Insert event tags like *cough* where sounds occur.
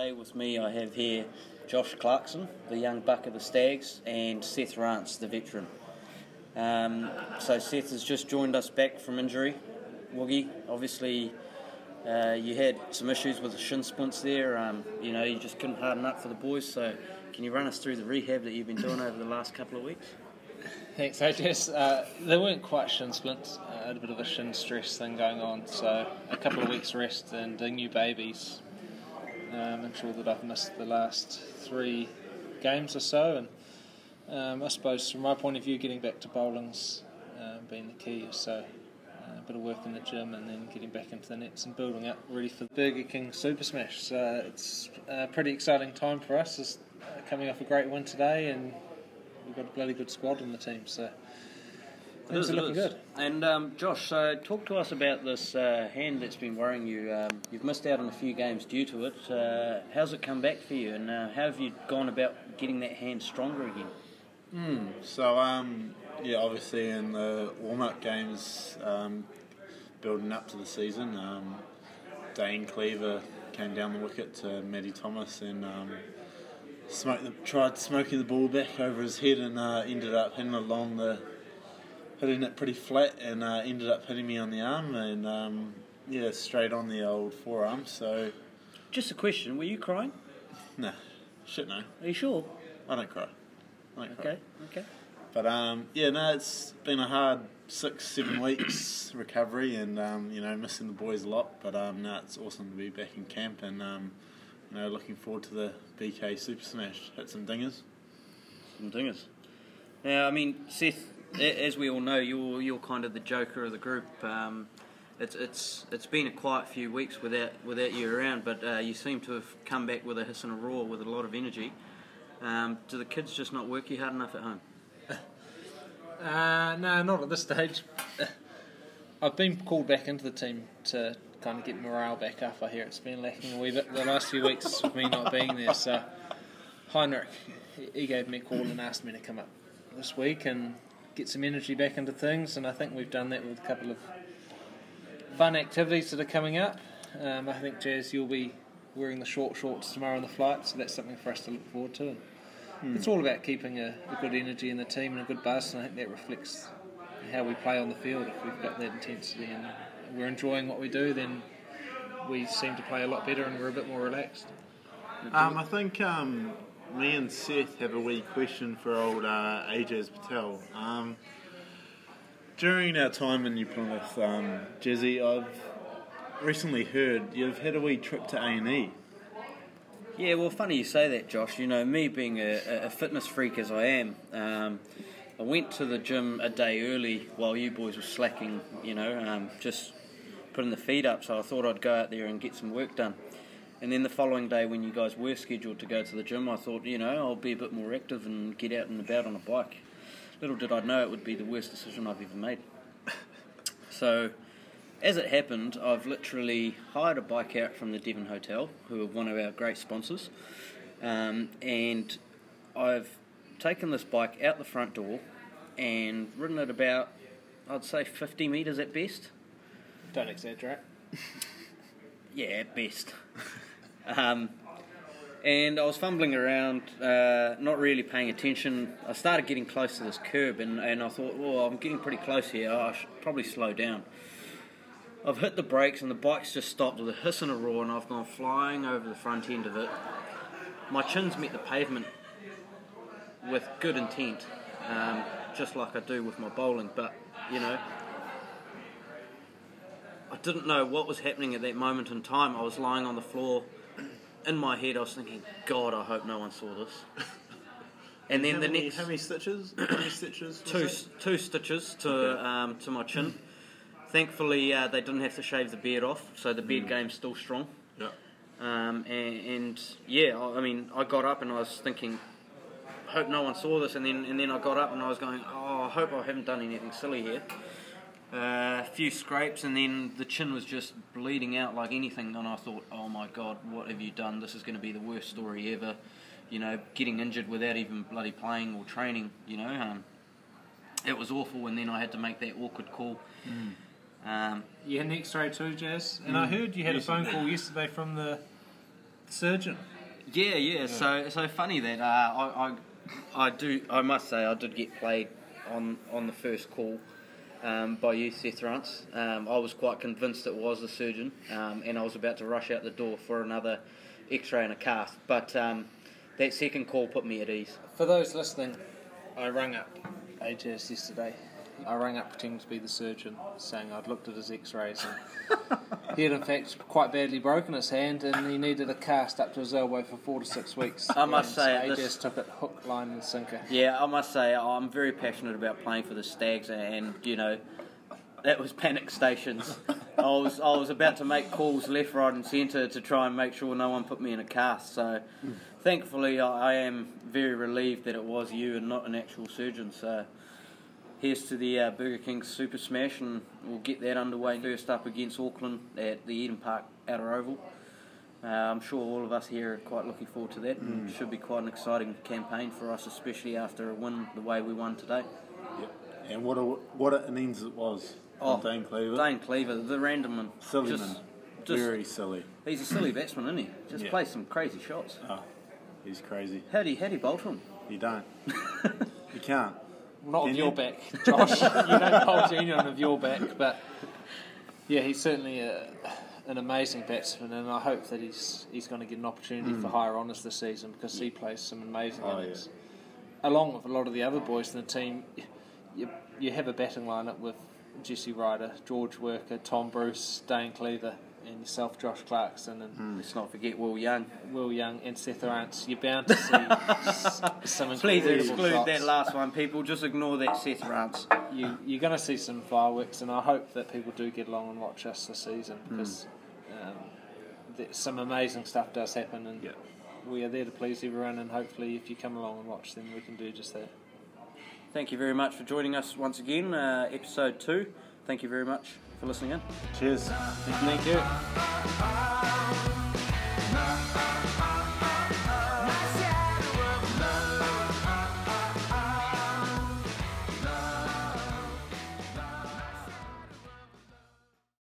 Today with me, I have here Josh Clarkson, the young buck of the Stags, and Seth Rance, the veteran. Um, so Seth has just joined us back from injury. Woogie, obviously, uh, you had some issues with the shin splints there. Um, you know, you just couldn't harden up for the boys. So, can you run us through the rehab that you've been doing over the last couple of weeks? Thanks, Ajaz. Uh, they weren't quite shin splints. Uh, I had a bit of a shin stress thing going on, so a couple of weeks rest and uh, new babies. I'm sure that I've missed the last three games or so, and um, I suppose from my point of view, getting back to bowling's uh, been the key. So uh, a bit of work in the gym and then getting back into the nets and building up ready for the Burger King Super Smash. So it's a pretty exciting time for us. It's coming off a great win today, and we've got a bloody good squad on the team. So things are looking good. And um, Josh, so talk to us about this uh, hand that's been worrying you. Um, you've missed out on a few games due to it. Uh, how's it come back for you, and uh, how have you gone about getting that hand stronger again? Mm, so, um, yeah, obviously in the warm up games, um, building up to the season, um, Dane Cleaver came down the wicket to Matty Thomas and um, smoked the, tried smoking the ball back over his head and uh, ended up hitting along the hitting it pretty flat and uh, ended up hitting me on the arm and um, yeah, straight on the old forearm. So, just a question: Were you crying? Nah, shit, no. Are you sure? I don't cry. I don't okay, cry. okay. But um, yeah, no, it's been a hard six, seven weeks *coughs* recovery, and um, you know, missing the boys a lot. But um, no, it's awesome to be back in camp, and um, you know, looking forward to the BK Super Smash. Hit some dingers. Some dingers. Now, I mean, Seth, as we all know, you're you're kind of the joker of the group. Um, it's it's it's been a quiet few weeks without without you around, but uh, you seem to have come back with a hiss and a roar with a lot of energy. Um, do the kids just not work you hard enough at home? *laughs* Uh, no, not at this stage. *laughs* I've been called back into the team to kind of get morale back up. I hear it's been lacking a wee bit the last few weeks of me not being there. So Heinrich, he gave me a call and asked me to come up this week and get some energy back into things, and I think we've done that with a couple of fun activities that are coming up. Um, I think Jazz, you'll be wearing the short shorts tomorrow on the flight, so that's something for us to look forward to. Hmm. It's all about keeping a, a, good energy in the team and a good buzz, and I think that reflects how we play on the field. If we've got that intensity and we're enjoying what we do, then we seem to play a lot better and we're a bit more relaxed. Um, I think um, me and Seth have a wee question for old uh, Ajaz Patel. Um, during our time in New Plymouth, um, Jazzy, I've recently heard you've had a wee trip to A&E. Yeah, well, funny you say that, Josh. You know, me being a, a fitness freak as I am, um, I went to the gym a day early while you boys were slacking, you know, um, just putting the feet up, so I thought I'd go out there and get some work done. And then the following day, when you guys were scheduled to go to the gym, I thought, you know, I'll be a bit more active and get out and about on a bike. Little did I know it would be the worst decision I've ever made. *laughs* so, as it happened, I've literally hired a bike out from the Devon Hotel, who are one of our great sponsors, um, and I've taken this bike out the front door and ridden it about, I'd say, 50 metres at best. Don't exaggerate. yeah, at best. *laughs* Um, and I was fumbling around, uh, not really paying attention. I started getting close to this curb, and, and I thought, well, I'm getting pretty close here. I should probably slow down. I've hit the brakes, and the bike's just stopped with a hiss and a roar, and I've gone flying over the front end of it. My chin's met the pavement with good intent, um, just like I do with my bowling, but you know, I didn't know what was happening at that moment in time. I was lying on the floor in my head, I was thinking, God, I hope no one saw this. *laughs* And then how the many, next how many stitches? *coughs* How many stitches? two two stitches to okay. um, to my chin. Thankfully, uh, they didn't have to shave the beard off, so the beard mm. game's still strong. Yeah. Um, and, and, yeah, I, I mean, I got up and I was thinking, hope no one saw this. And then and then I got up and I was going, oh, I hope I haven't done anything silly here. Uh, a few scrapes, and then the chin was just bleeding out like anything. And I thought, oh my god, what have you done? This is going to be the worst story ever. You know, getting injured without even bloody playing or training. You know, um, it was awful. And then I had to make that awkward call. Mm. Um, you had an X-ray too, Jazz, and mm. I heard you had a phone call yesterday from the surgeon. Yeah, yeah. So so funny that uh, I, I I do I must say I did get played on on the first call um, by you, Seth Rance. Um, I was quite convinced it was the surgeon, um, and I was about to rush out the door for another X-ray and a cast. But um, that second call put me at ease. For those listening, I rang up Ajaz yesterday. I rang up pretending to be the surgeon, saying I'd looked at his X-rays and *laughs* he had in fact quite badly broken his hand and he needed a cast up to his elbow for four to six weeks. I must And say, so this- took it hook, line, and sinker. Yeah, I must say I'm very passionate about playing for the Stags, and you know that was panic stations. I was I was about to make calls left, right, and centre to try and make sure no one put me in a cast. So, thankfully, I, I am very relieved that it was you and not an actual surgeon. So, here's to the uh, Burger King Super Smash, and we'll get that underway first up against Auckland at the Eden Park Outer Oval. Uh, I'm sure all of us here are quite looking forward to that. and It should be quite an exciting campaign for us, especially after a win the way we won today. Yep. And what a what an innings it was. Oh, Dane Cleaver. Dane Cleaver, the random one. Silly Just- man. just- Very silly. He's a silly batsman, isn't he? Just Yeah. plays some crazy shots. Oh, he's crazy. How do you, how do you bolt him? You don't. *laughs* you can't. Not Can of your back, Josh. you don't hold anyone of your back, but yeah, he's certainly a, an amazing batsman, and I hope that he's he's going to get an opportunity for hmm. higher honours this season because he plays some amazing Oh, innings. Along with a lot of the other boys in the team, you, you have a batting lineup with Jesse Ryder, George Worker, Tom Bruce, Dane Cleaver, and yourself, Josh Clarkson, and Let's not forget Will Young. Will Young and Seth. You're bound to see s- *laughs* some Please exclude shots. that last one, people. Just ignore that Seth Rance. you, you're going to see some fireworks, and I hope that people do get along and watch us this season because um, th- some amazing stuff does happen, and Yeah. we are there to please everyone. And hopefully, if you come along and watch, then we can do just that. Thank you very much for joining us once again, uh, episode two. Thank you very much for listening in. Cheers. Thank you.